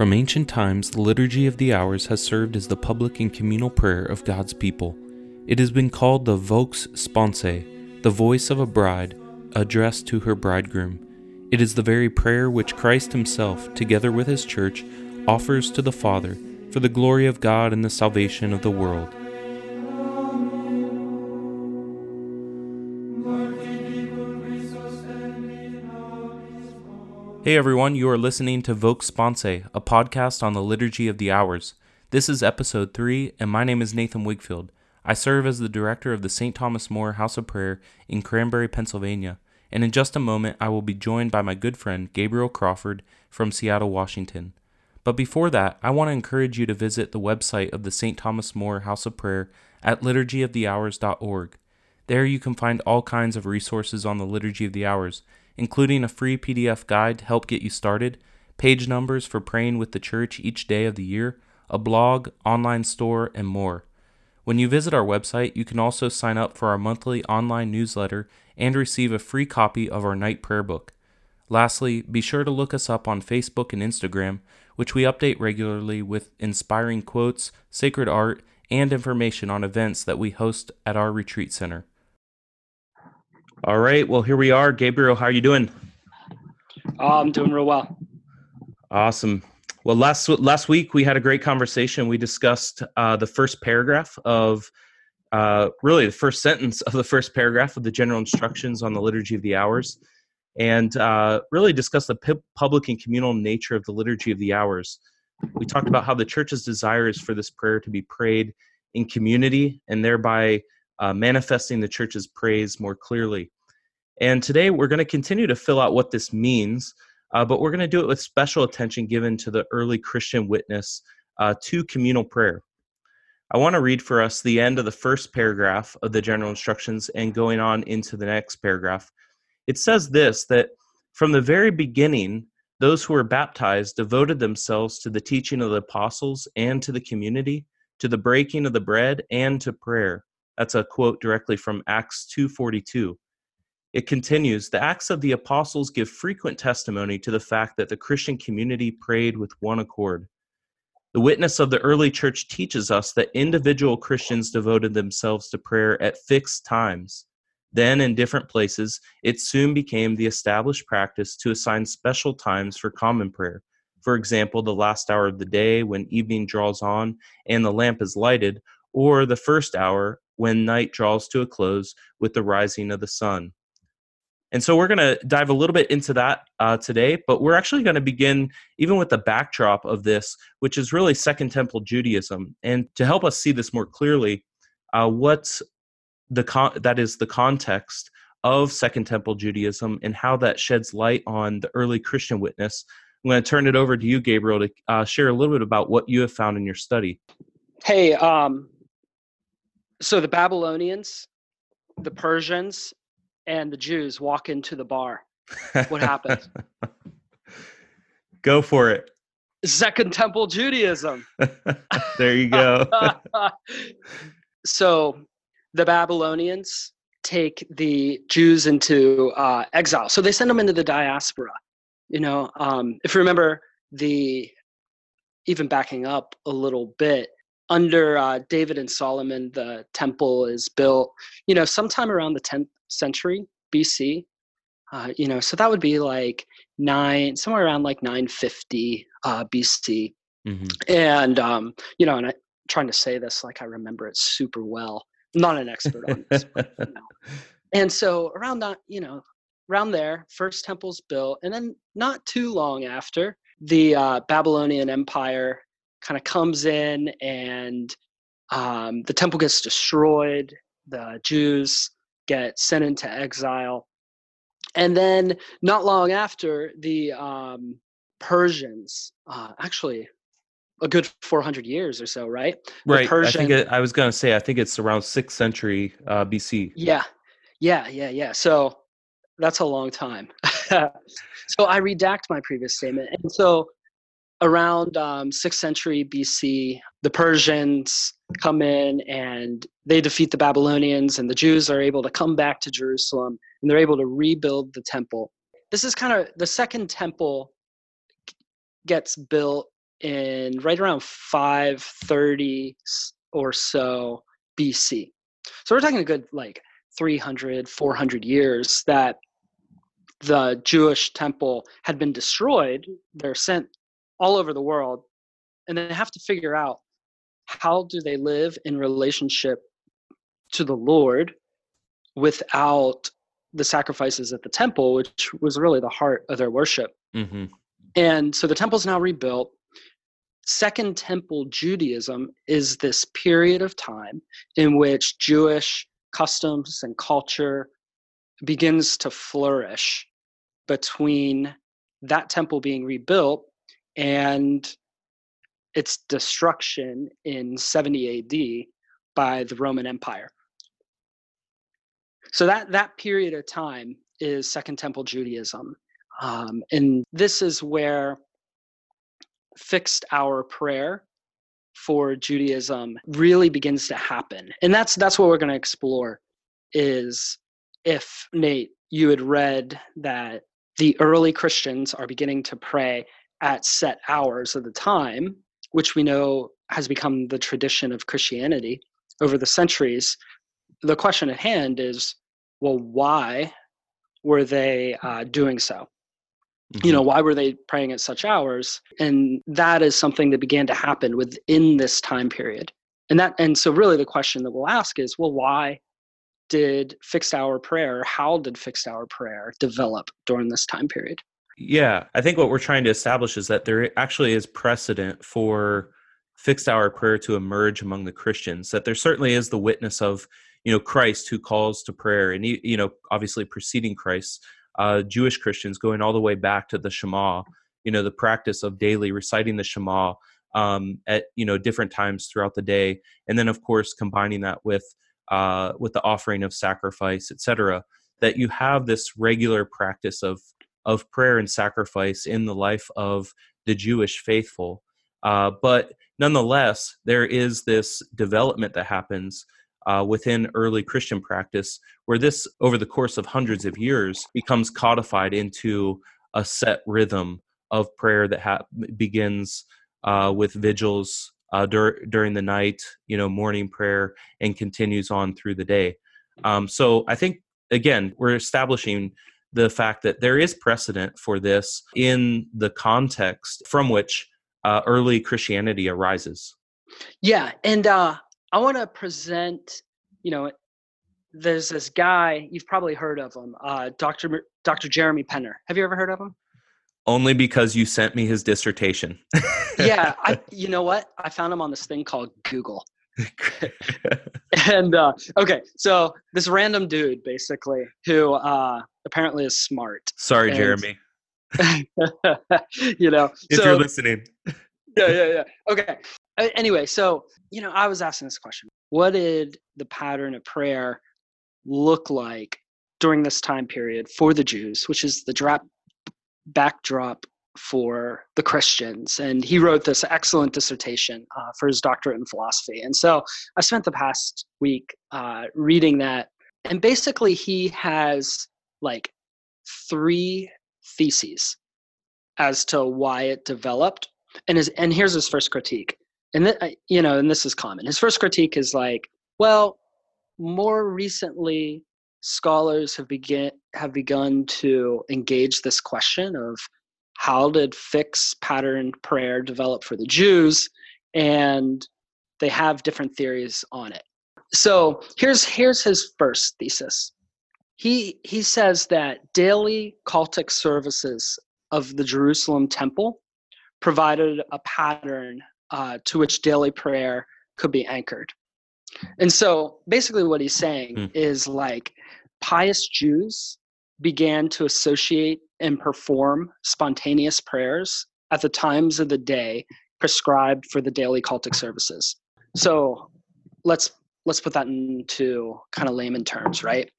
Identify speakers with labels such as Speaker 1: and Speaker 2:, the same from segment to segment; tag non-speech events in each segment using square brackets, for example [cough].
Speaker 1: From ancient times, the Liturgy of the Hours has served as the public and communal prayer of God's people. It has been called the Vox Sponsae, the voice of a bride addressed to her bridegroom. It is the very prayer which Christ Himself, together with His Church, offers to the Father for the glory of God and the salvation of the world. Hey everyone, you are listening to Vox Sponsae, a podcast on the Liturgy of the Hours. This is episode 3, and my name is Nathan Wigfield. I serve as the director of the St. Thomas More House of Prayer in Cranberry, Pennsylvania, and in just a moment I will be joined by my good friend Gabriel Crawford from Seattle, Washington. But before that, I want to encourage you to visit the website of the St. Thomas More House of Prayer at liturgyofthehours.org. There you can find all kinds of resources on the Liturgy of the Hours including a free PDF guide to help get you started, page numbers for praying with the church each day of the year, a blog, online store, and more. When you visit our website, you can also sign up for our monthly online newsletter and receive a free copy of our night prayer book. Lastly, be sure to look us up on Facebook and Instagram, which we update regularly with inspiring quotes, sacred art, and information on events that we host at our retreat center. All right. Well, here we are. Gabriel, how are you doing?
Speaker 2: Oh, I'm doing real well.
Speaker 1: Awesome. Well, last last week we had a great conversation. We discussed uh, the first paragraph of, uh, really the first sentence of the first paragraph of the general instructions on the liturgy of the hours, and uh, really discussed the public and communal nature of the liturgy of the hours. We talked about how the church's desire is for this prayer to be prayed in community and thereby uh, manifesting the church's praise more clearly. And today we're going to continue to fill out what this means, uh, but we're going to do it with special attention given to the early Christian witness uh, to communal prayer. I want to read for us the end of the first paragraph of the general instructions and going on into the next paragraph. It says this that from the very beginning, those who were baptized devoted themselves to the teaching of the apostles and to the community, to the breaking of the bread and to prayer. That's a quote directly from Acts 2:42. It continues, the Acts of the Apostles give frequent testimony to the fact that the Christian community prayed with one accord. The witness of the early church teaches us that individual Christians devoted themselves to prayer at fixed times. Then, in different places, it soon became the established practice to assign special times for common prayer. For example, the last hour of the day when evening draws on and the lamp is lighted, or the first hour when night draws to a close with the rising of the sun. And so we're going to dive a little bit into that uh, today, but we're actually going to begin even with the backdrop of this, which is really Second Temple Judaism. And to help us see this more clearly, uh, what the con- that is the context of Second Temple Judaism and how that sheds light on the early Christian witness. I'm going to turn it over to you, Gabriel, to uh, share a little bit about what you have found in your study.
Speaker 2: Hey, um, so the Babylonians, the Persians, and the Jews walk into the bar. What happens? [laughs]
Speaker 1: go for it.
Speaker 2: Second Temple Judaism. [laughs]
Speaker 1: there you go. [laughs]
Speaker 2: so the Babylonians take the Jews into uh, exile. So they send them into the diaspora. You know, um, if you remember the, even backing up a little bit, under uh, David and Solomon, the temple is built, you know, sometime around the 10th century BC. Uh, you know, so that would be like nine, somewhere around like 950 uh, BC. Mm-hmm. And, um, you know, and I'm trying to say this like I remember it super well. I'm not an expert on this. But, you know. [laughs] And so around that, you know, around there, first temple's built. And then not too long after, the uh, Babylonian Empire kind of comes in and um, the temple gets destroyed. The Jews get sent into exile. And then, not long after, the um, Persians, uh, actually, a good 400 years or so, right?
Speaker 1: Right. Persian, I think it, I was going to say, I think it's around sixth century uh, BC.
Speaker 2: Yeah. Yeah. Yeah. Yeah. So that's a long time. [laughs] so I redact my previous statement. And so around um, 6th century BC, the Persians come in and they defeat the Babylonians, and the Jews are able to come back to Jerusalem and they're able to rebuild the temple. This is kind of the second temple gets built in right around 530 or so BC. So we're talking a good like 300, 400 years that the Jewish temple had been destroyed. They're sent all over the world and they have to figure out how do they live in relationship to the Lord without the sacrifices at the temple, which was really the heart of their worship. Mm-hmm. And so the temple's now rebuilt. Second Temple Judaism is this period of time in which Jewish customs and culture begins to flourish between that temple being rebuilt and its destruction in 70 AD by the Roman Empire. So that that period of time is Second Temple Judaism, um, and this is where fixed hour prayer for Judaism really begins to happen, and that's that's what we're going to explore. Is if Nate, you had read that the early Christians are beginning to pray at set hours of the time, which we know has become the tradition of Christianity over the centuries. The question at hand is well, why were they uh, doing so? Mm-hmm. You know, why were they praying at such hours? And that is something that began to happen within this time period. And that, and so really the question that we'll ask is, well, why did fixed hour prayer, how did fixed hour prayer develop during this time period?
Speaker 1: Yeah, I think what we're trying to establish is that there actually is precedent for fixed hour prayer to emerge among the Christians, that there certainly is the witness of you know Christ who calls to prayer, and you know obviously preceding Christ, uh, Jewish Christians going all the way back to the Shema, you know the practice of daily reciting the Shema um, at you know different times throughout the day, and then of course combining that with uh, with the offering of sacrifice, etc. That you have this regular practice of of prayer and sacrifice in the life of the Jewish faithful. Uh, but nonetheless, there is this development that happens uh, within early Christian practice, where this, over the course of hundreds of years, becomes codified into a set rhythm of prayer that ha- begins uh, with vigils uh, dur- during the night, you know, morning prayer, and continues on through the day. Um, so I think, again, we're establishing the fact that there is precedent for this in the context from which uh, early Christianity arises.
Speaker 2: Yeah, and uh, I want to present, you know, there's this guy you've probably heard of him, uh, Dr. Dr. Jeremy Penner. Have you ever heard of him?
Speaker 1: Only because you sent me his dissertation. [laughs]
Speaker 2: yeah, I, you know what? I found him on this thing called Google. [laughs] and uh, okay, so this random dude basically who uh, apparently is smart.
Speaker 1: Sorry, and, Jeremy. [laughs]
Speaker 2: you know,
Speaker 1: if so, you're listening. [laughs]
Speaker 2: yeah, yeah, yeah. Okay, anyway, so you know, I was asking this question: What did the pattern of prayer look like during this time period for the Jews, which is the drop backdrop for the Christians? And he wrote this excellent dissertation uh, for his doctorate in philosophy. And so I spent the past week uh, reading that, and basically he has like three theses as to why it developed and his and here's his first critique and th- you know, and this is common. His first critique is like, well, more recently, scholars have begin have begun to engage this question of how did fixed pattern prayer develop for the Jews, and they have different theories on it. So here's here's his first thesis. He he says that daily cultic services of the Jerusalem temple provided a pattern uh, to which daily prayer could be anchored. And so basically, what he's saying mm. is like pious Jews began to associate and perform spontaneous prayers at the times of the day prescribed for the daily cultic services. So let's let's put that into kind of layman terms, right?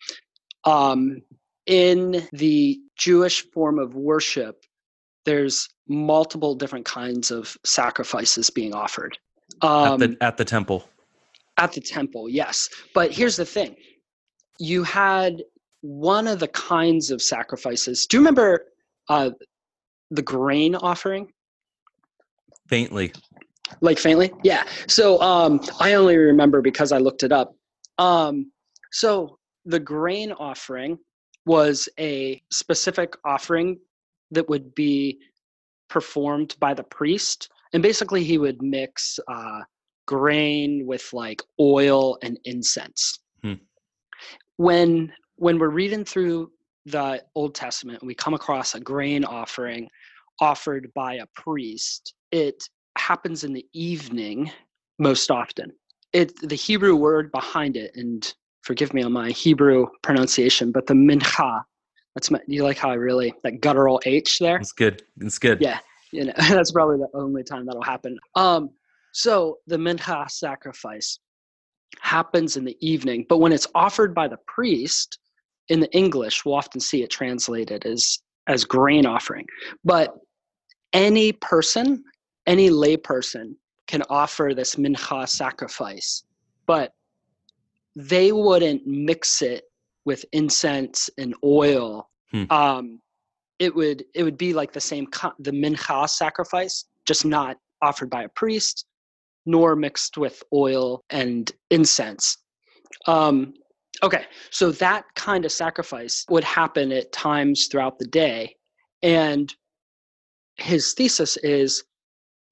Speaker 2: Um, in the Jewish form of worship, there's multiple different kinds of sacrifices being offered
Speaker 1: um, at, the, at the temple
Speaker 2: at the temple yes but here's the thing you had one of the kinds of sacrifices do you remember uh, the grain offering
Speaker 1: faintly.
Speaker 2: Like faintly? Yeah. So um, I only remember because I looked it up. Um, so the grain offering was a specific offering that would be performed by the priest. And basically, he would mix uh, grain with like oil and incense. Hmm. When when we're reading through the Old Testament, we come across a grain offering offered by a priest. It happens in the evening most often. It the Hebrew word behind it, and forgive me on my Hebrew pronunciation, but the mincha. That's my, you like how I really that guttural H there?
Speaker 1: It's good. It's good.
Speaker 2: Yeah, you know [laughs] that's probably the only time that'll happen. Um, so the mincha sacrifice happens in the evening, but when it's offered by the priest in the English, we'll often see it translated as as grain offering. But any person, any layperson can offer this mincha sacrifice, but they wouldn't mix it with incense and oil. Hmm. Um, it would it would be like the same the mincha sacrifice, just not offered by a priest, nor mixed with oil and incense. Um, okay, so that kind of sacrifice would happen at times throughout the day, and his thesis is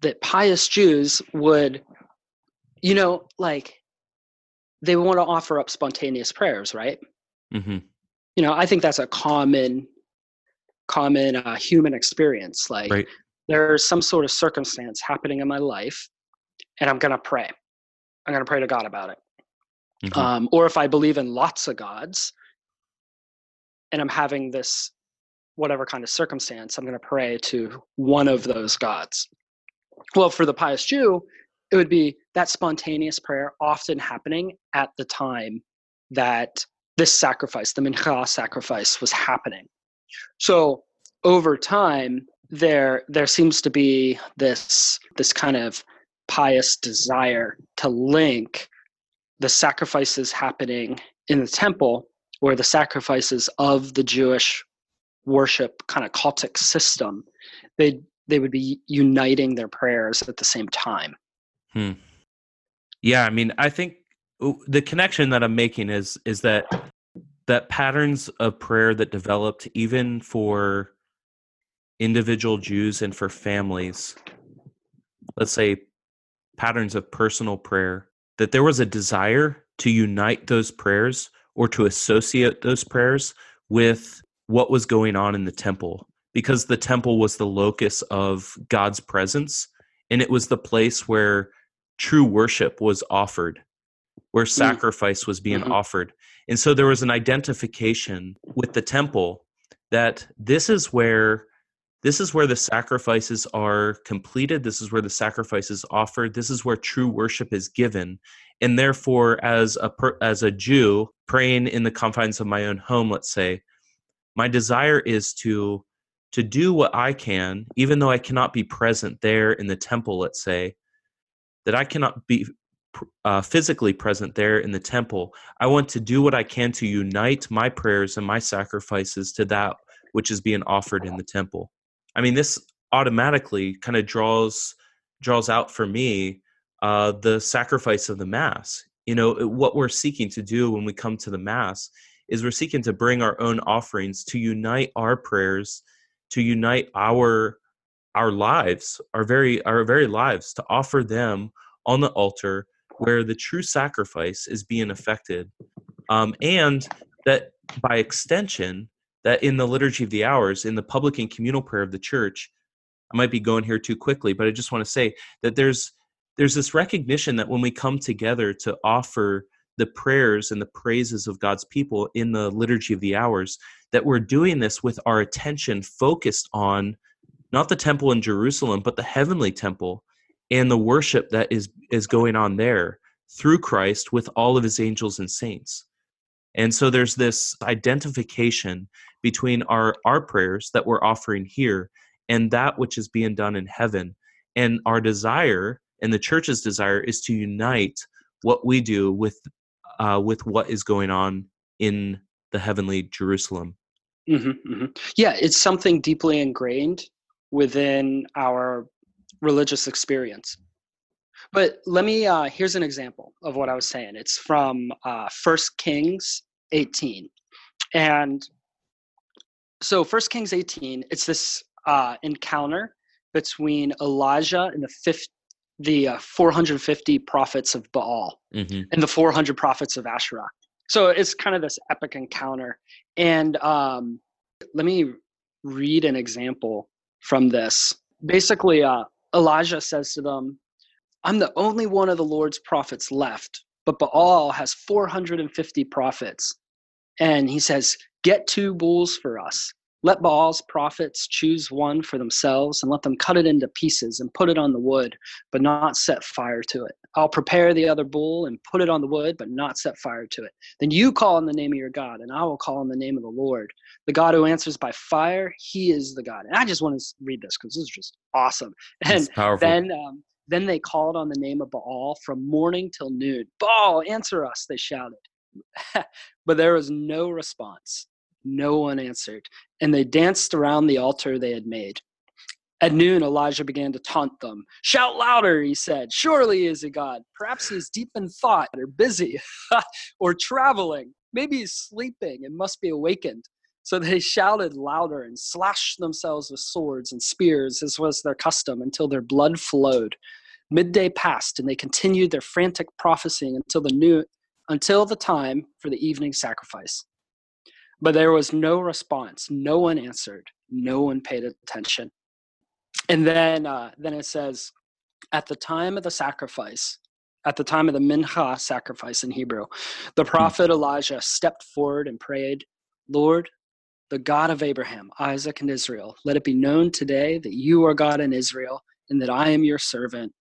Speaker 2: that pious Jews would, you know, like they want to offer up spontaneous prayers, right? Mm-hmm. You know, I think that's a common, common uh, human experience. Like right. there's some sort of circumstance happening in my life, and I'm gonna pray. I'm gonna pray to God about it. Mm-hmm. Um, or if I believe in lots of gods, and I'm having this whatever kind of circumstance, I'm going to pray to one of those gods. Well, for the pious Jew, it would be that spontaneous prayer often happening at the time that this sacrifice, the mincha sacrifice, was happening. So over time, there there seems to be this this kind of pious desire to link the sacrifices happening in the temple or the sacrifices of the Jewish worship kind of cultic system, they they would be uniting their prayers at the same time.
Speaker 1: Hmm. Yeah, I mean, I think the connection that I'm making is is that that patterns of prayer that developed even for individual Jews and for families, let's say patterns of personal prayer, that there was a desire to unite those prayers or to associate those prayers with what was going on in the temple because the temple was the locus of God's presence and it was the place where true worship was offered where mm. sacrifice was being mm-hmm. offered and so there was an identification with the temple that this is where this is where the sacrifices are completed. This is where the sacrifice is offered. This is where true worship is given. And therefore as a as a jew praying in the confines of my own home let's say my desire is to to do what i can even though i cannot be present there in the temple let's say that i cannot be uh, physically present there in the temple. I want to do what i can to unite my prayers and my sacrifices to that which is being offered in the temple i mean this automatically kind of draws draws out for me uh, the sacrifice of the mass. You know what we're seeking to do when we come to the mass is we're seeking to bring our own offerings to unite our prayers to unite our our lives our very our very lives to offer them on the altar where the true sacrifice is being effected. Um, and that by extension that in the liturgy of the hours in the public and communal prayer of the church i might be going here too quickly but i just want to say that there's there's this recognition that when we come together to offer the prayers and the praises of God's people in the liturgy of the hours, that we're doing this with our attention focused on not the temple in Jerusalem, but the heavenly temple and the worship that is is going on there through Christ with all of his angels and saints. And so there's this identification between our our prayers that we're offering here and that which is being done in heaven. And our desire and the church's desire is to unite what we do with uh, with what is going on in the heavenly Jerusalem.
Speaker 2: Mm-hmm, mm-hmm. Yeah, it's something deeply ingrained within our religious experience. But let me, uh, here's an example of what I was saying. It's from uh, 1 Kings 18. And so 1 Kings 18, it's this uh, encounter between Elijah and the fifth, the uh, 450 prophets of Baal
Speaker 1: hmm
Speaker 2: and the 400 prophets of Asherah. So it's kind of this epic encounter. And um, let me read an example from this. Basically, uh, Elijah says to them, I'm the only one of the Lord's prophets left, but Baal has 450 prophets. And he says, Get two bulls for us. Let Baal's prophets choose one for themselves and let them cut it into pieces and put it on the wood, but not set fire to it. I'll prepare the other bull and put it on the wood, but not set fire to it. Then you call on the name of your God, and I will call on the name of the Lord. The God who answers by fire, he is the God. And I just want to read this because this is just awesome. [laughs] And then um, then they called on the name of Baal from morning till noon. Baal, answer us, they shouted. [laughs] but there was no response. No one answered. And they danced around the altar they had made. At noon, Elijah began to taunt them. Shout louder, he said. Surely he is a God. Perhaps he is deep in thought or busy [laughs] or traveling. Maybe he's sleeping and must be awakened. So they shouted louder and slashed themselves with swords and spears, as was their custom, until their blood flowed. Midday passed, and they continued their frantic prophesying until the new, until the time for the evening sacrifice. But there was no response. No one answered. No one paid attention. And then, uh, then it says, at the time of the sacrifice, at the time of the mincha sacrifice in Hebrew, the prophet Elijah stepped forward and prayed, Lord, the God of Abraham, Isaac, and Israel, let it be known today that you are God in Israel and that I am your servant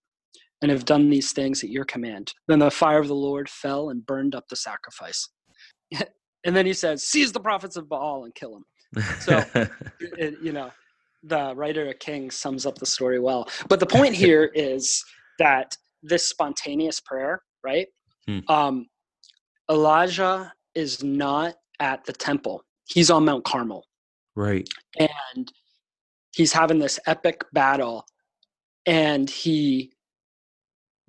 Speaker 2: and have done these things at your command. Then the fire of the Lord fell and burned up the sacrifice. [laughs] and then he says, Seize the prophets of Baal and kill them. So, [laughs] it, you know, the writer of Kings sums up the story well. But the point [laughs] here is that this spontaneous prayer, right?
Speaker 1: Hmm.
Speaker 2: Um, Elijah is not at the temple, he's on Mount Carmel
Speaker 1: right.
Speaker 2: and he's having this epic battle and he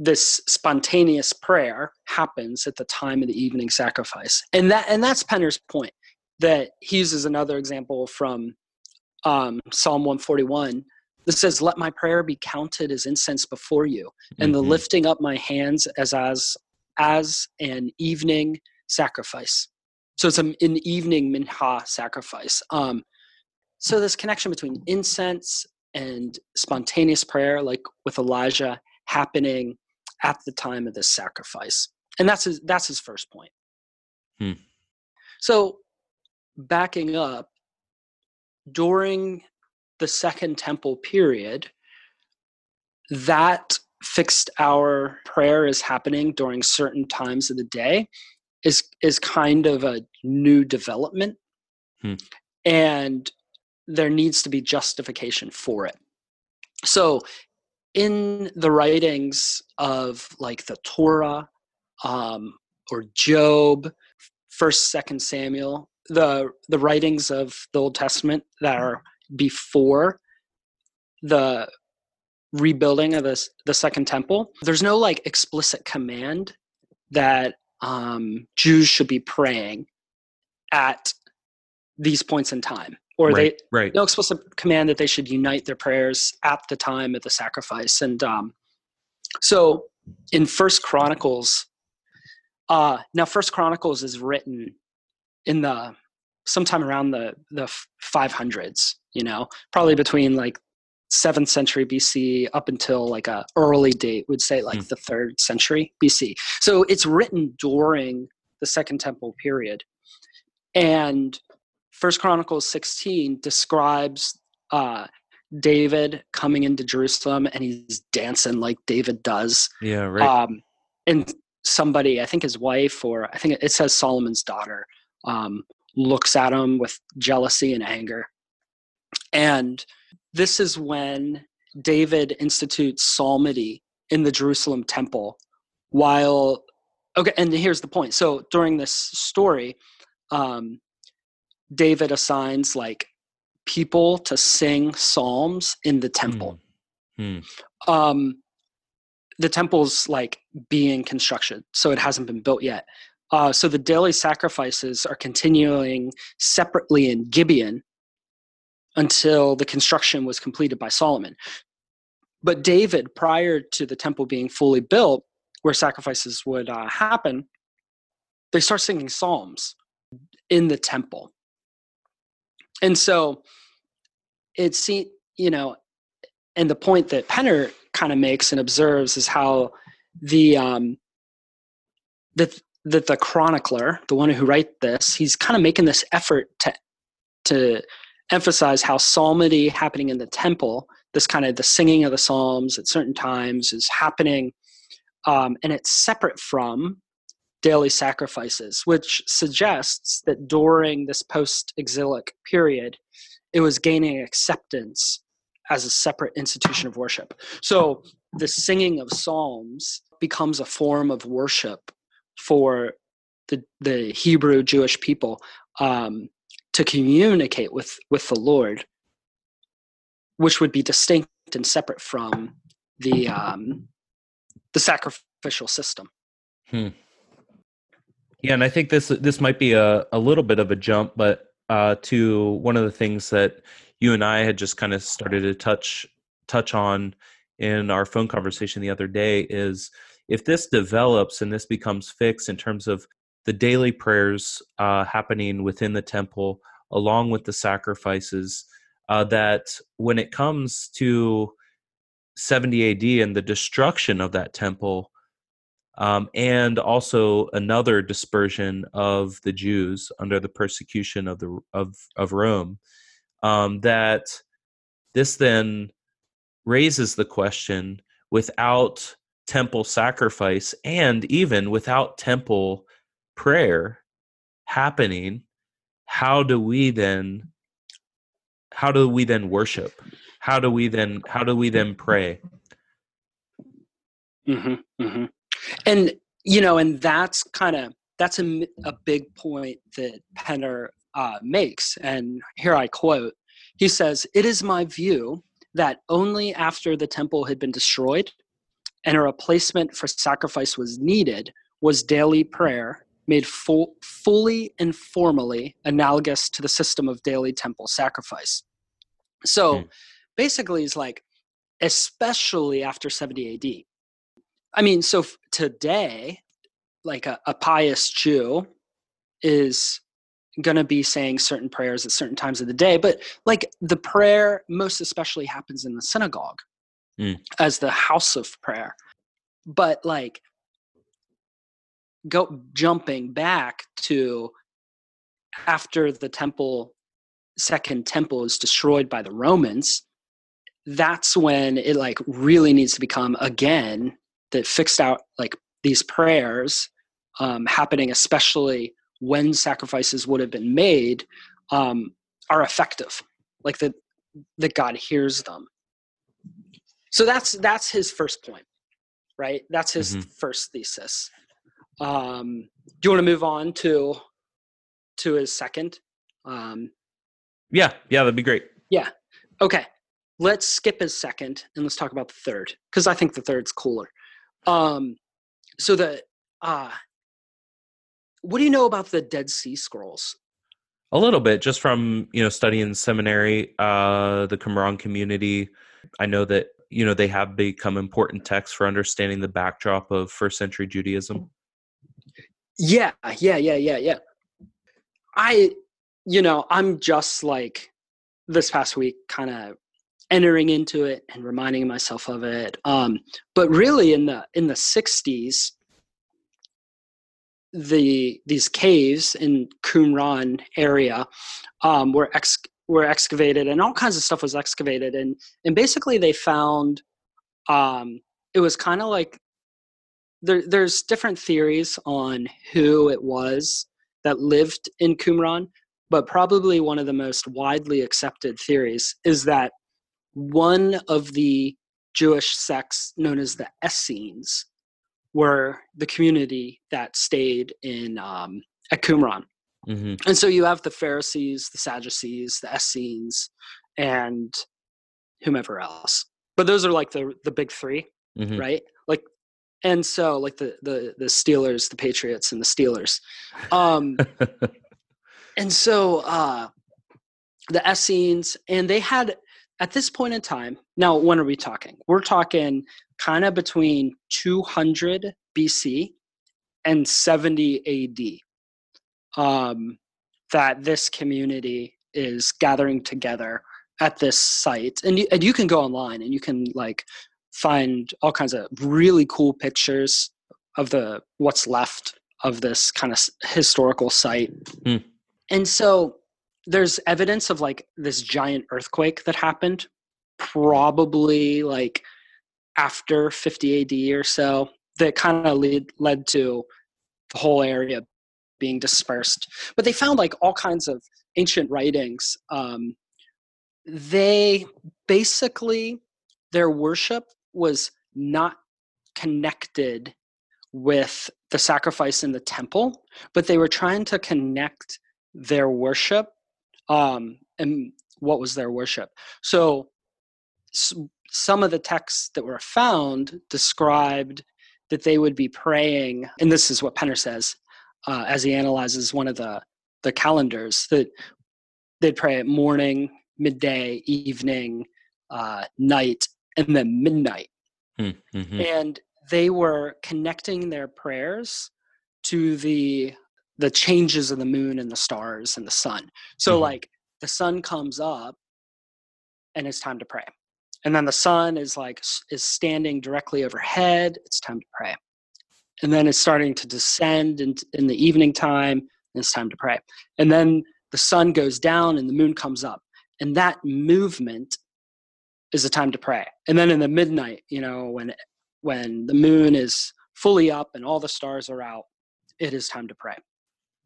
Speaker 2: this spontaneous prayer happens at the time of the evening sacrifice. And that and that's penner's point that he uses another example from um, psalm 141 that says let my prayer be counted as incense before you and the
Speaker 1: Mhm.
Speaker 2: lifting up my hands as as as an evening sacrifice. So it's an, an evening mincha sacrifice. Um, so this connection between incense and spontaneous prayer like with elijah happening at the time of this sacrifice and that's his that's his first point
Speaker 1: Hmm.
Speaker 2: so backing up during the second temple period that fixed hour prayer is happening during certain times of the day is is kind of a new development
Speaker 1: Hmm.
Speaker 2: and there needs to be justification for it so in the writings of like the torah um, or job first second samuel the the writings of the old testament that are before the rebuilding of this the second temple there's no like explicit command that um, jews should be praying at these points in time or
Speaker 1: right.
Speaker 2: they
Speaker 1: right.
Speaker 2: no explicit command that they should unite their prayers at the time of the sacrifice and um, so in first chronicles uh, now first chronicles is written in the sometime around the the 500s you know probably between like 7th century bc up until like a early date would say like
Speaker 1: Hmm.
Speaker 2: the 3rd century bc so it's written during the second temple period and first chronicles 16 describes uh, david coming into jerusalem and he's dancing like david does
Speaker 1: Yeah. Right.
Speaker 2: um, and somebody i think his wife or i think it says solomon's daughter um, looks at him with jealousy and anger and this is when david institutes psalmody in the jerusalem temple while okay and here's the point so during this story um, david assigns like people to sing psalms in the temple
Speaker 1: Hmm.
Speaker 2: um, the temple's like being constructed, so it hasn't been built yet. Uh, so the daily sacrifices are continuing separately in Gibeon until the construction was completed by Solomon. But David, prior to the temple being fully built, where sacrifices would uh, happen, they start singing psalms in the temple. And so it it's, you know, and the point that Penner kind of makes and observes is how the, um, that, that the chronicler, the one who write this, he's kind of making this effort to, to emphasize how psalmody happening in the temple, this kind of the singing of the psalms at certain times is happening, um, and it's separate from daily sacrifices, which suggests that during this post exilic period, it was gaining acceptance as a separate institution of worship. So the singing of psalms becomes a form of worship for the, the Hebrew Jewish people um, to communicate with, with the Lord, which would be distinct and separate from the, um, the sacrificial system.
Speaker 1: Hmm. Yeah, and I think this this might be a, a little bit of a jump, but uh, to one of the things that you and I had just kind of started to touch touch on in our phone conversation the other day is if this develops and this becomes fixed in terms of the daily prayers uh, happening within the temple along with the sacrifices, uh, that when it comes to 70 AD and the destruction of that temple, um, and also another dispersion of the Jews under the persecution of the of of Rome. Um, that this then raises the question: without temple sacrifice and even without temple prayer happening, how do we then? How do we then worship? How do we then? How do we then pray?
Speaker 2: Mm-hmm, mm-hmm and you know and that's kind of that's a, a big point that penner uh, makes. And here i quote he says it is my view that only after the temple had been destroyed and a replacement for sacrifice was needed was daily prayer made full, fully and formally analogous to the system of daily temple sacrifice. So hmm. basically it's like especially after 70 ad I mean, so today, like a, a pious Jew is going to be saying certain prayers at certain times of the day, but like the prayer most especially happens in the synagogue mm. as the house of prayer. But like go jumping back to after the temple second temple is destroyed by the Romans, that's when it like really needs to become again that fixed out like these prayers um, happening, especially when sacrifices would have been made, um, are effective. Like that, that God hears them. So that's that's his first point, right? That's his mm-hmm. first thesis. Um, do you want to move on to to his second? Um,
Speaker 1: yeah, yeah, that'd be great.
Speaker 2: Yeah. Okay. Let's skip his second and let's talk about the third because I think the third's cooler. Um, so the uh, what do you know about the Dead Sea Scrolls?
Speaker 1: A little bit, just from you know studying seminary, uh, the Qumran community. I know that you know they have become important texts for understanding the backdrop of first century Judaism.
Speaker 2: Yeah, yeah, yeah, yeah, yeah. I, you know, I'm just like this past week, kind of entering into it and reminding myself of it. Um, but really, in the in the '60s, the these caves in Qumran area um, were ex, were excavated, and all kinds of stuff was excavated, and and basically they found um, it was kind of like there, there's different theories on who it was that lived in Qumran, but probably one of the most widely accepted theories is that one of the Jewish sects known as the Essenes were the community that stayed in um, at Qumran. Mm-hmm. And so you have the Pharisees, the Sadducees, the Essenes, and whomever else. but those are like the the big 3
Speaker 1: Mhm.
Speaker 2: right? Like, and so like the the the Steelers, the Patriots, and the Steelers. Um, [laughs] and so uh, the Essenes, and they had at this point in time. Now, when are we talking? We're talking kind of between 200 BC and 70 AD. Um, that this community is gathering together at this site, and you, and you can go online and you can like find all kinds of really cool pictures of the what's left of this kind of historical site.
Speaker 1: Hmm.
Speaker 2: And so there's evidence of like this giant earthquake that happened probably like after 50 AD or so that kind of lead, led to the whole area being dispersed. But they found like all kinds of ancient writings. Um, they basically, their worship was not connected with the sacrifice in the temple, but they were trying to connect their worship. Um, and what was their worship? So some of the texts that were found described that they would be praying, and this is what Penner says uh, as he analyzes one of the the calendars that they'd pray at morning, midday, evening, uh, night, and then midnight
Speaker 1: Hmm, mhm.
Speaker 2: and they were connecting their prayers to the the changes of the moon and the stars and the sun. So
Speaker 1: Mhm.
Speaker 2: like the sun comes up and it's time to pray. And then the sun is like is standing directly overhead. It's time to pray. And then it's starting to descend in, in the evening time and it's time to pray. And then the sun goes down and the moon comes up. And that movement is a time to pray. And then in the midnight you know when when the moon is fully up and all the stars are out it is time to pray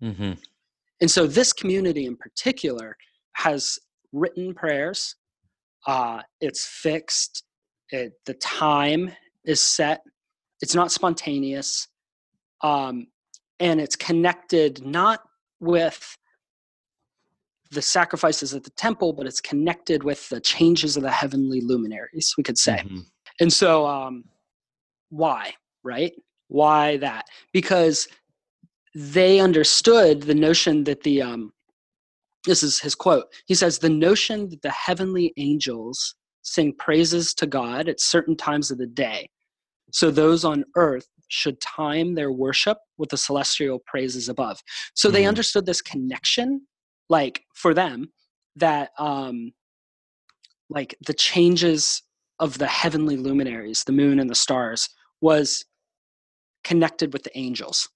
Speaker 1: Mhm.
Speaker 2: and so this community in particular has written prayers uh, it's fixed it, the time is set it's not spontaneous um, and it's connected not with the sacrifices at the temple but it's connected with the changes of the heavenly luminaries we could say
Speaker 1: Mhm.
Speaker 2: and so, um, why, right? Why that? Because they understood the notion that the, um, this is his quote. He says, the notion that the heavenly angels sing praises to God at certain times of the day. So those on earth should time their worship with the celestial praises above. So they
Speaker 1: Mhm.
Speaker 2: understood this connection, like for them, that um, like the changes of the heavenly luminaries, the moon and the stars, was connected with the angels.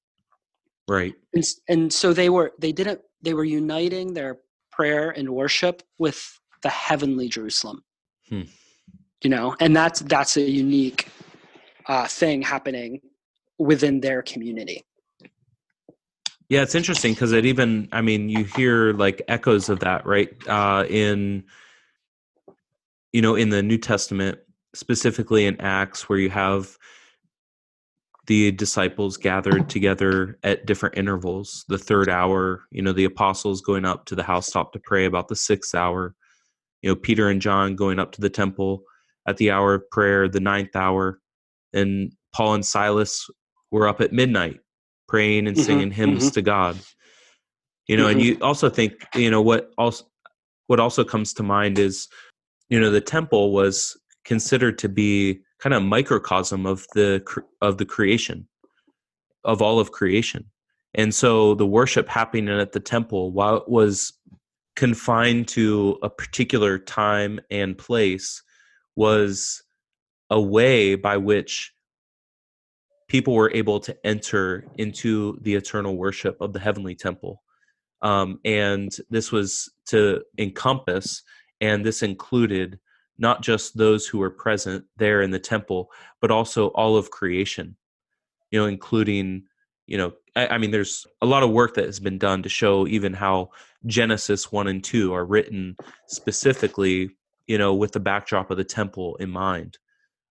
Speaker 1: Right.
Speaker 2: And, and so they were they didn't they were uniting their prayer and worship with the heavenly Jerusalem.
Speaker 1: Hmm.
Speaker 2: You know, and that's that's a unique uh, thing happening within their community.
Speaker 1: Yeah, it's interesting because it even, I mean, you hear like echoes of that, right? Uh, in, you know, in the New Testament, specifically in Acts, where you have the disciples gathered together at different intervals. The third hour, you know, the apostles going up to the housetop to pray about the sixth hour. You know, Peter and John going up to the temple at the hour of prayer, the ninth hour, and Paul and Silas were up at midnight praying and
Speaker 2: Mhm,
Speaker 1: singing hymns to God. You know, and you also think, you know, what also what also comes to mind is, you know, the temple was considered to be kind of microcosm of the of the creation of all of creation. And so the worship happening at the temple, while it was confined to a particular time and place, was a way by which people were able to enter into the eternal worship of the heavenly temple. Um, and this was to encompass, and this included not just those who were present there in the temple, but also all of creation, you know, including, you know, I, I mean, there's a lot of work that has been done to show even how Genesis 1 and 2 are written specifically, you know, with the backdrop of the temple in mind.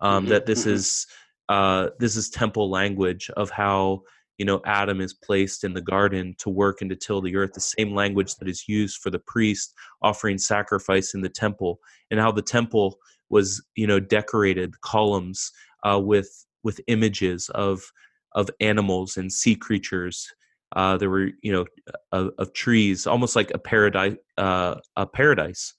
Speaker 1: Um,
Speaker 2: Mhm,
Speaker 1: that this
Speaker 2: mhm.
Speaker 1: is uh, this is temple language of how you know Adam is placed in the garden to work and to till the earth. The same language that is used for the priest offering sacrifice in the temple, and how the temple was you know decorated columns uh, with with images of of animals and sea creatures. Uh, there were you know of, of, trees, almost like a paradise uh, a paradise.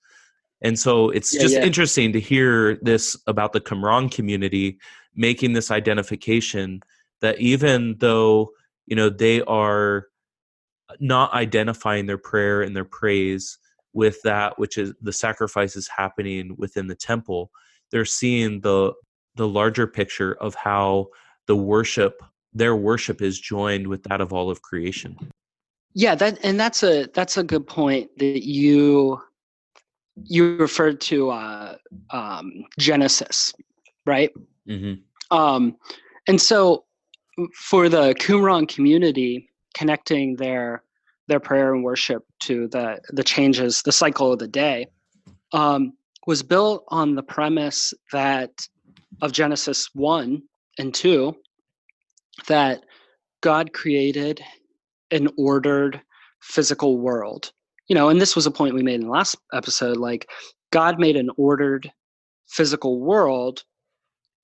Speaker 1: And so it's yeah, just yeah. interesting to hear this about the Qumran community making this identification that even though you know they are not identifying their prayer and their praise with that which is the sacrifices happening within the temple they're seeing the the larger picture of how the worship their worship is joined with that of all of creation
Speaker 2: yeah that and that's a that's a good point that you you referred to uh um genesis right mm-hmm. um and so for the qumran community connecting their their prayer and worship to the the changes, the cycle of the day, um, was built on the premise that of Genesis one and two, that God created an ordered physical world. You know, and this was a point we made in the last episode. Like, God made an ordered physical world,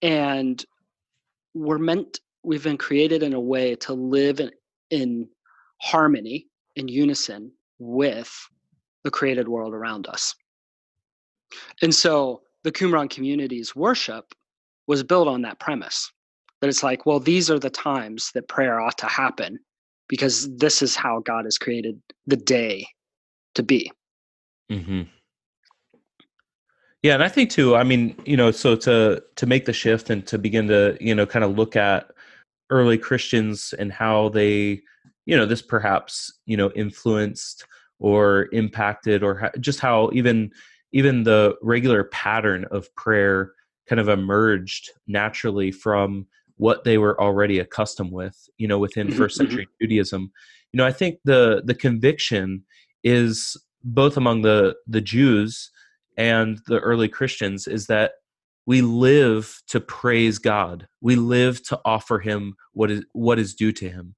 Speaker 2: and we're meant we've been created in a way to live in, in harmony in unison with the created world around us. And so the Qumran community's worship was built on that premise that it's like, well, these are the times that prayer ought to happen because this is how God has created the day to be.
Speaker 1: Mm-hmm. Yeah, and I think too. I mean, you know, so to to make the shift and to begin to you know kind of look at early Christians and how they you know this perhaps you know influenced or impacted or just how even even the regular pattern of prayer kind of emerged naturally from what they were already accustomed with you know within mm-hmm, first century mm-hmm. judaism you know i think the the conviction is both among the the jews and the early christians is that we live to praise god. We live to offer him what is what is due to him.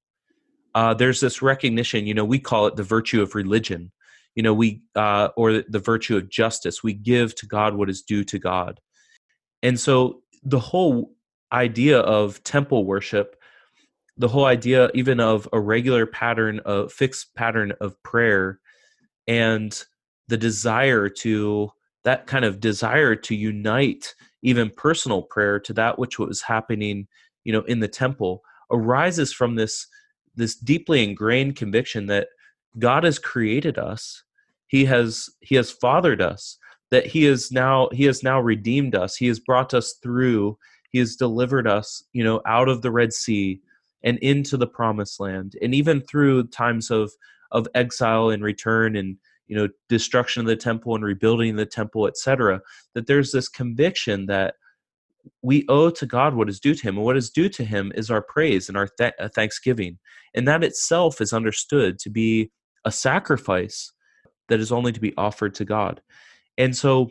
Speaker 1: Uh, there's this recognition you know we call it the virtue of religion. You know we uh, or the virtue of justice. We give to god what is due to god. And so the whole idea of temple worship the whole idea even of a regular pattern a fixed pattern of prayer and the desire to that kind of desire to unite even personal prayer to that which was happening you know in the temple arises from this this deeply ingrained conviction that God has created us. He has he has fathered us. That he is now he has now redeemed us. He has brought us through. He has delivered us, you know, out of the Red Sea and into the promised land. And even through times of of exile and return and you know destruction of the temple and rebuilding the temple etc that there's this conviction that we owe to God what is due to Him, and what is due to Him is our praise and our th- uh, thanksgiving. And that itself is understood to be a sacrifice that is only to be offered to God. And so,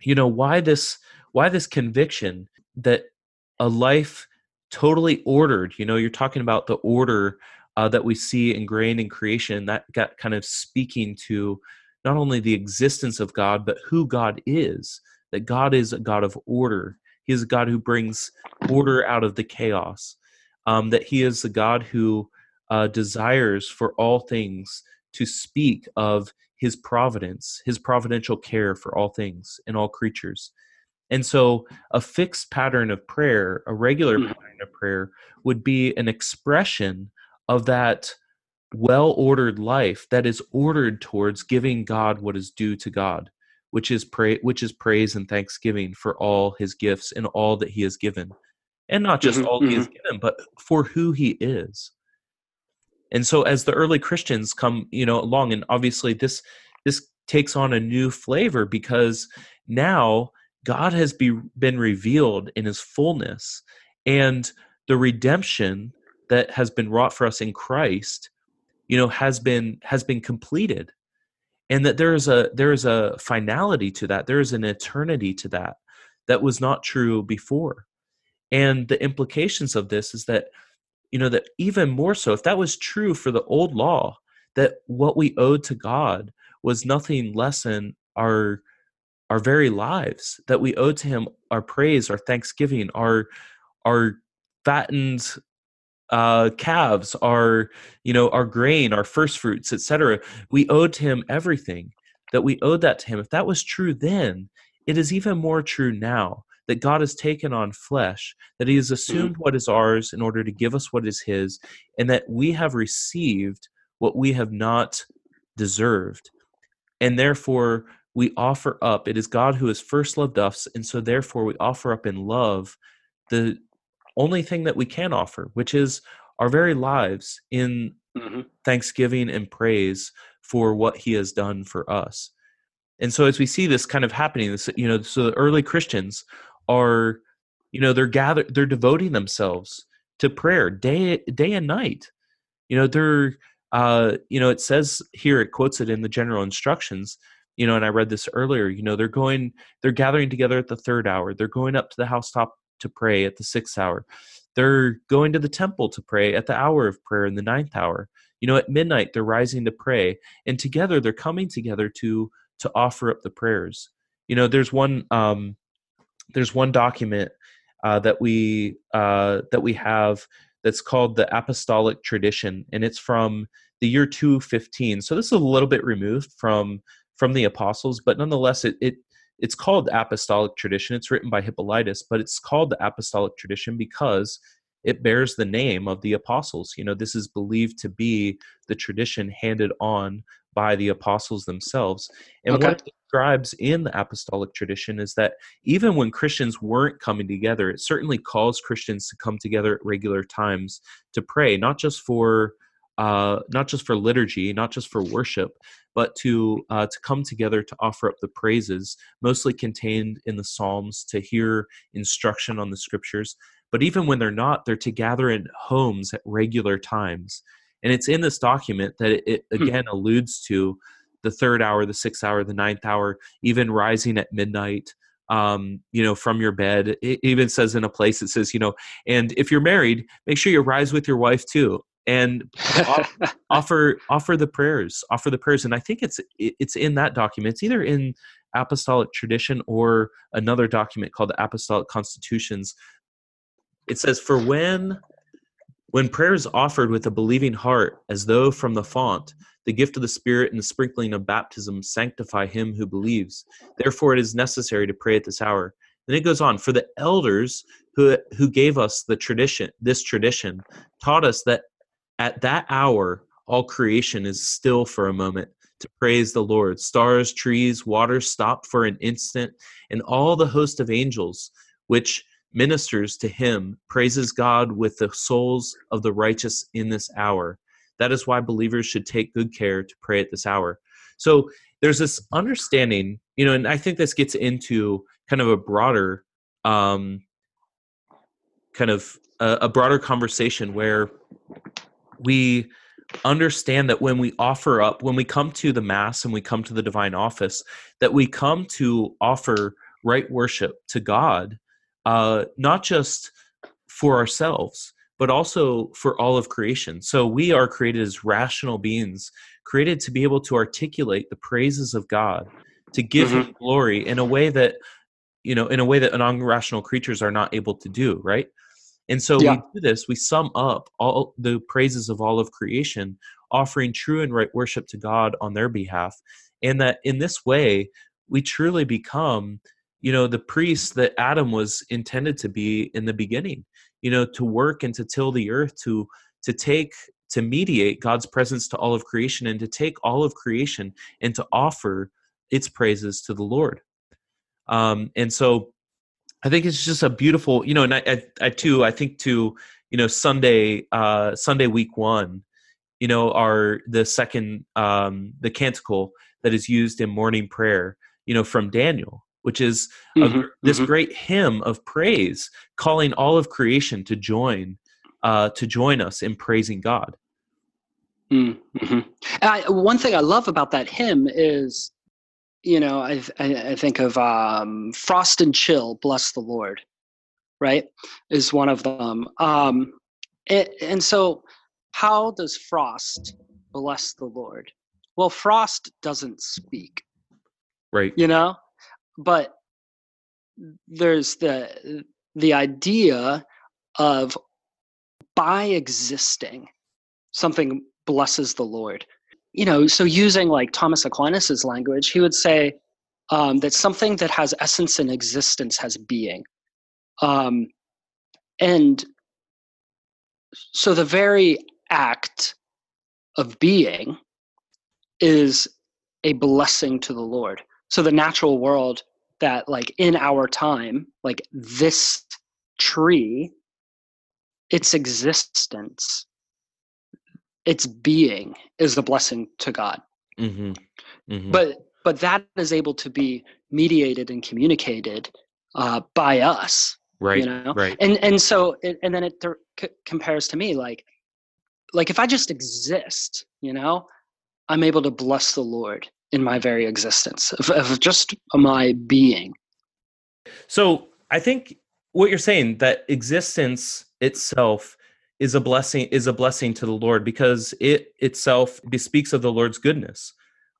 Speaker 1: you know, why this why this conviction that a life totally ordered, you know, you're talking about the order uh, that we see ingrained in creation, that got kind of speaking to not only the existence of God, but who God is, that God is a God of order he is a God who brings order out of the chaos. Um, that He is a God who uh, desires for all things to speak of His providence, His providential care for all things and all creatures. And so, a fixed pattern of prayer, a regular mm. pattern of prayer, would be an expression of that well ordered life that is ordered towards giving God what is due to God which is pray which is praise and thanksgiving for all his gifts and all that he has given and not just mm-hmm, all mm-hmm. he has mm-hmm. given but for who he is and so as the early christians come you know along and obviously this this takes on a new flavor because now god has be, been revealed in his fullness and the redemption that has been wrought for us in christ you know has been has been completed. And that there is a there is a finality to that. There is an eternity to that that was not true before. And the implications of this is that you know that even more so if that was true for the old law that what we owed to god was nothing less than our our very lives that we owe to him our praise our thanksgiving our our fattened uh calves our you know our grain our first fruits etc we owed to him everything that we owed that to him if that was true then it is even more true now that God has taken on flesh, that he has assumed mm-hmm. what is ours in order to give us what is his, and that we have received what we have not deserved. And therefore, we offer up. It is God who has first loved us, and so therefore we offer up in love the only thing that we can offer, which is our very lives in mm-hmm. thanksgiving and praise for what he has done for us. And so as we see this kind of happening, this you know, so the early Christians are you know they're gathered they're devoting themselves to prayer day day and night you know they're uh you know it says here it quotes it in the general instructions you know and i read this earlier you know they're going they're gathering together at the third hour they're going up to the housetop to pray at the sixth hour. They're going to the temple to pray at the hour of prayer in the ninth hour. You know at midnight they're rising to pray and together they're coming together to to offer up the prayers. You know there's one um there's one document uh, that we uh, that we have that's called the Apostolic Tradition, and it's from the year 215. So this is a little bit removed from from the apostles, but nonetheless, it, it it's called Apostolic Tradition. It's written by Hippolytus, but it's called the Apostolic Tradition because it bears the name of the apostles. You know, this is believed to be the tradition handed on by the apostles themselves. And okay. what it describes in the apostolic tradition is that even when Christians weren't coming together, it certainly calls Christians to come together at regular times to pray, not just for uh, not just for liturgy, not just for worship, but to uh, to come together to offer up the praises, mostly contained in the Psalms, to hear instruction on the Scriptures. But even when they're not, they're to gather in homes at regular times and it's in this document that it, it hmm. again hmm. alludes to the third hour, the sixth hour, the ninth hour, even rising at midnight, um, you know, from your bed. It even says in a place it says, you know, and if you're married, make sure you rise with your wife too, and [laughs] offer offer the prayers, offer the prayers. And I think it's it's in that document. It's either in apostolic tradition or another document called the Apostolic Constitutions. It says, "For when when prayer is offered with a believing heart, as though from the font, the gift of the Spirit and the sprinkling of baptism sanctify him who believes. Therefore, it is necessary to pray at this hour. Then it goes on, for the elders who, who gave us the tradition, this tradition, taught us that at that hour, all creation is still for a moment to praise the Lord. Stars, trees, water stop for an instant, and all the host of angels, which ministers to him, praises God with the souls of the righteous in this hour. That is why believers should take good care to pray at this hour. So there's this understanding, you know, and I think this gets into kind of a broader, um, kind of a, a broader conversation where we understand that when we offer up, when we come to the Mass and we come to the divine office, that we come to offer right worship to God uh, not just for ourselves, but also for all of creation. So we are created as rational beings, created to be able to articulate the praises of God, to give mm-hmm. Him glory in a way that, you know, in a way that non-rational creatures are not able to do, right? And so yeah. we do this, we sum up all the praises of all of creation, offering true and right worship to God on their behalf. And that in this way, we truly become you know the priest that adam was intended to be in the beginning you know to work and to till the earth to to take to mediate god's presence to all of creation and to take all of creation and to offer its praises to the lord um and so i think it's just a beautiful you know and i i, I too i think to you know sunday uh sunday week one you know are the second um the canticle that is used in morning prayer you know from daniel which is mm-hmm, a, this mm-hmm. great hymn of praise calling all of creation to join uh, to join us in praising god
Speaker 2: mm-hmm. I, one thing i love about that hymn is you know i, I think of um, frost and chill bless the lord right is one of them. Um, it, and so how does frost bless the lord? Well frost doesn't speak
Speaker 1: right.
Speaker 2: you know but there's the the idea of by existing something blesses the lord you know so using like thomas aquinas's language he would say um, that something that has essence and existence has being. Um, and so the very act of being is a blessing to the lord. So the natural world that like in our time like this tree its existence its being is a blessing to god
Speaker 1: mm-hmm.
Speaker 2: Mm-hmm. but but that is able to be mediated and communicated uh, by us
Speaker 1: right
Speaker 2: you know
Speaker 1: right
Speaker 2: and and so it, and then it th- compares to me like like if i just exist you know i'm able to bless the lord in my very existence of, of just my being
Speaker 1: so i think what you're saying that existence itself is a blessing is a blessing to the lord because it itself bespeaks of the lord's goodness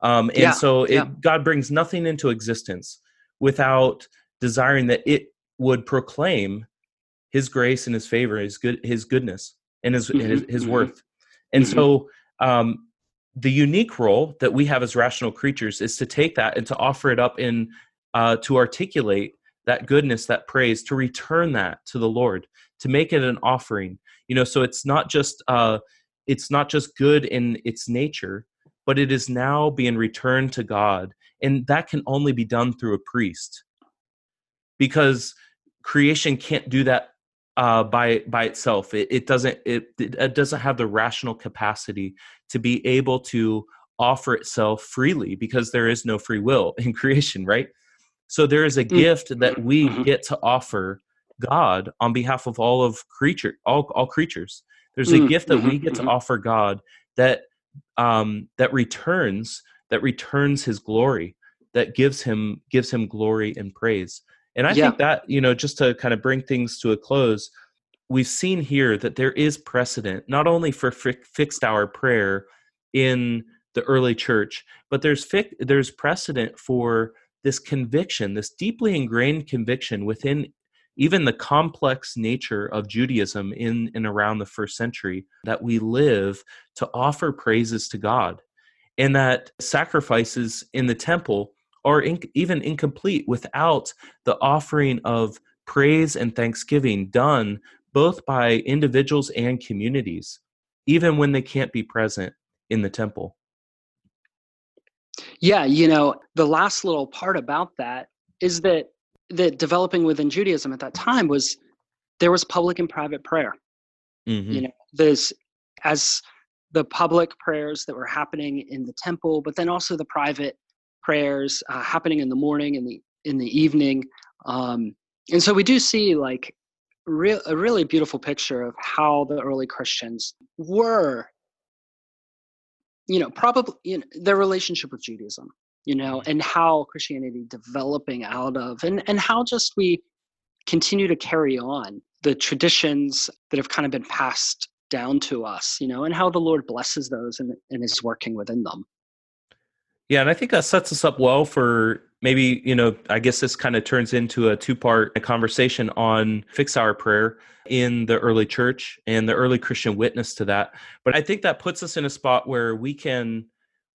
Speaker 1: um, and
Speaker 2: Yeah,
Speaker 1: so it,
Speaker 2: yeah.
Speaker 1: god brings nothing into existence without desiring that it would proclaim his grace and his favor his good his goodness and his and his, his
Speaker 2: mhm.
Speaker 1: worth and
Speaker 2: Mhm.
Speaker 1: so um, the unique role that we have as rational creatures is to take that and to offer it up in uh, to articulate that goodness that praise to return that to the lord to make it an offering you know so it's not just uh it's not just good in its nature but it is now being returned to god and that can only be done through a priest because creation can't do that uh, by by itself. It, it doesn't it, it doesn't have the rational capacity to be able to offer itself freely because there is no free will [laughs] in creation, right? So there is a gift that we
Speaker 2: Mhm.
Speaker 1: get to offer God on behalf of all of creature all all creatures. There's a
Speaker 2: Mm,
Speaker 1: gift that we
Speaker 2: mhm,
Speaker 1: get to
Speaker 2: mhm.
Speaker 1: offer God that um, that returns that returns His glory, that gives him gives him glory and praise. And I
Speaker 2: Yeah.
Speaker 1: think that you know just to kind of bring things to a close, we've seen here that there is precedent not only for fi- fixed hour prayer in the early church, but there's fi- there's precedent for this conviction, this deeply ingrained conviction within even the complex nature of Judaism in and around the first century that we live to offer praises to God and that sacrifices in the temple are even incomplete without the offering of praise and thanksgiving done both by individuals and communities, even when they can't be present in the temple.
Speaker 2: Yeah, you know, the last little part about that is that that developing within Judaism at that time was there was public and private prayer.
Speaker 1: Mhm.
Speaker 2: You know, there's as the public prayers that were happening in the temple, but then also the private prayers uh, happening in the morning and the in the evening. Um, and so we do see like real a really beautiful picture of how the early Christians were you know probably you know, their relationship with judaism you know and how christianity developing out of and and how just we continue to carry on the traditions that have kind of been passed down to us you know and how the lord blesses those and, and is working within them
Speaker 1: Yeah, and I think that sets us up well for maybe, you know, I guess this kind of turns into a two part conversation on fixed hour prayer in the early church and the early Christian witness to that. But I think that puts us in a spot where we can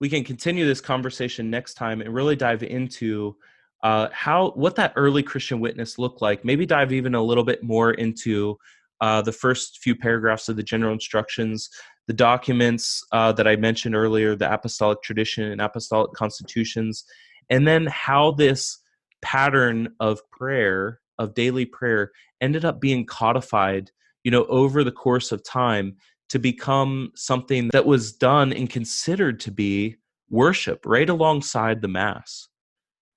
Speaker 1: we can continue this conversation next time and really dive into uh, how what that early Christian witness looked like. Maybe dive even a little bit more into uh, the first few paragraphs of the general instructions, the documents uh, that I mentioned earlier, the apostolic tradition and apostolic constitutions, and then how this pattern of prayer, of daily prayer, ended up being codified, you know, over the course of time to become something that was done and considered to be worship right alongside the mass.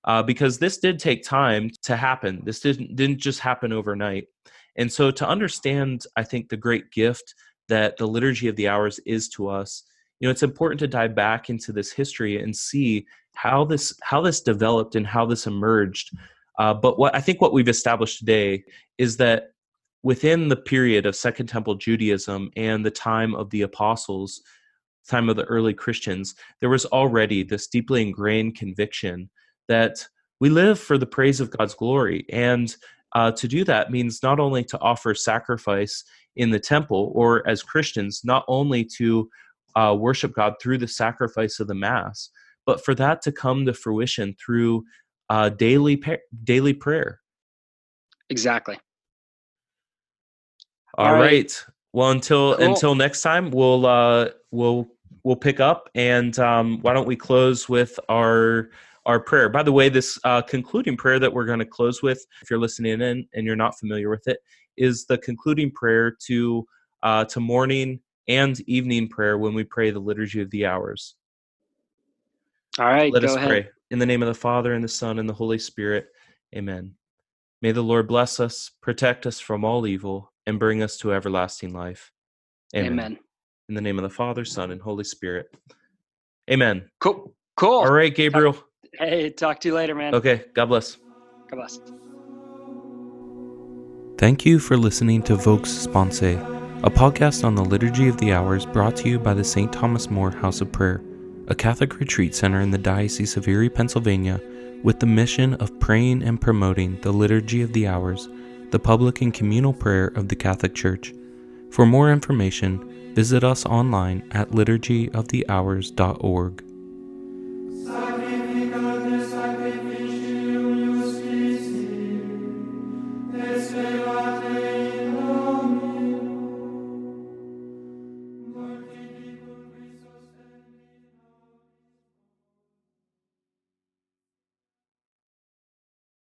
Speaker 1: Uh, because this did take time to happen. This didn't didn't just happen overnight. And so to understand, I think the great gift that the liturgy of the hours is to us, you know, it's important to dive back into this history and see how this how this developed and how this emerged. Uh, but what I think what we've established today is that within the period of Second Temple Judaism and the time of the apostles, time of the early Christians, there was already this deeply ingrained conviction that we live for the praise of God's glory. And uh, to do that means not only to offer sacrifice in the temple, or as Christians, not only to uh, worship God through the sacrifice of the Mass, but for that to come to fruition through uh, daily daily prayer.
Speaker 2: Exactly.
Speaker 1: All, All right. right. Well, until cool. until next time, we'll uh, we'll we'll pick up, and um, why don't we close with our our prayer? By the way, this uh, concluding prayer that we're going to close with, if you're listening in and you're not familiar with it, is the concluding prayer to uh, to morning and evening prayer when we pray the liturgy of the hours.
Speaker 2: All right,
Speaker 1: let us
Speaker 2: ahead.
Speaker 1: pray in the name of the Father and the Son and the Holy Spirit. Amen. May the Lord bless us, protect us from all evil, and bring us to everlasting life. Amen. Amen. In the name of the Father, Son, and Holy Spirit. Amen.
Speaker 2: Cool. Cool.
Speaker 1: All right, Gabriel.
Speaker 2: Talk, hey, talk to you later, man.
Speaker 1: Okay. God bless.
Speaker 2: God bless.
Speaker 1: Thank you for listening to Vox Sponsae, a podcast on the Liturgy of the Hours brought to you by the St. Thomas More House of Prayer, a Catholic retreat center in the Diocese of Erie, Pennsylvania, with the mission of praying and promoting the Liturgy of the Hours the public and communal prayer of the Catholic Church. For more information, visit us online at liturgyofthehours.org.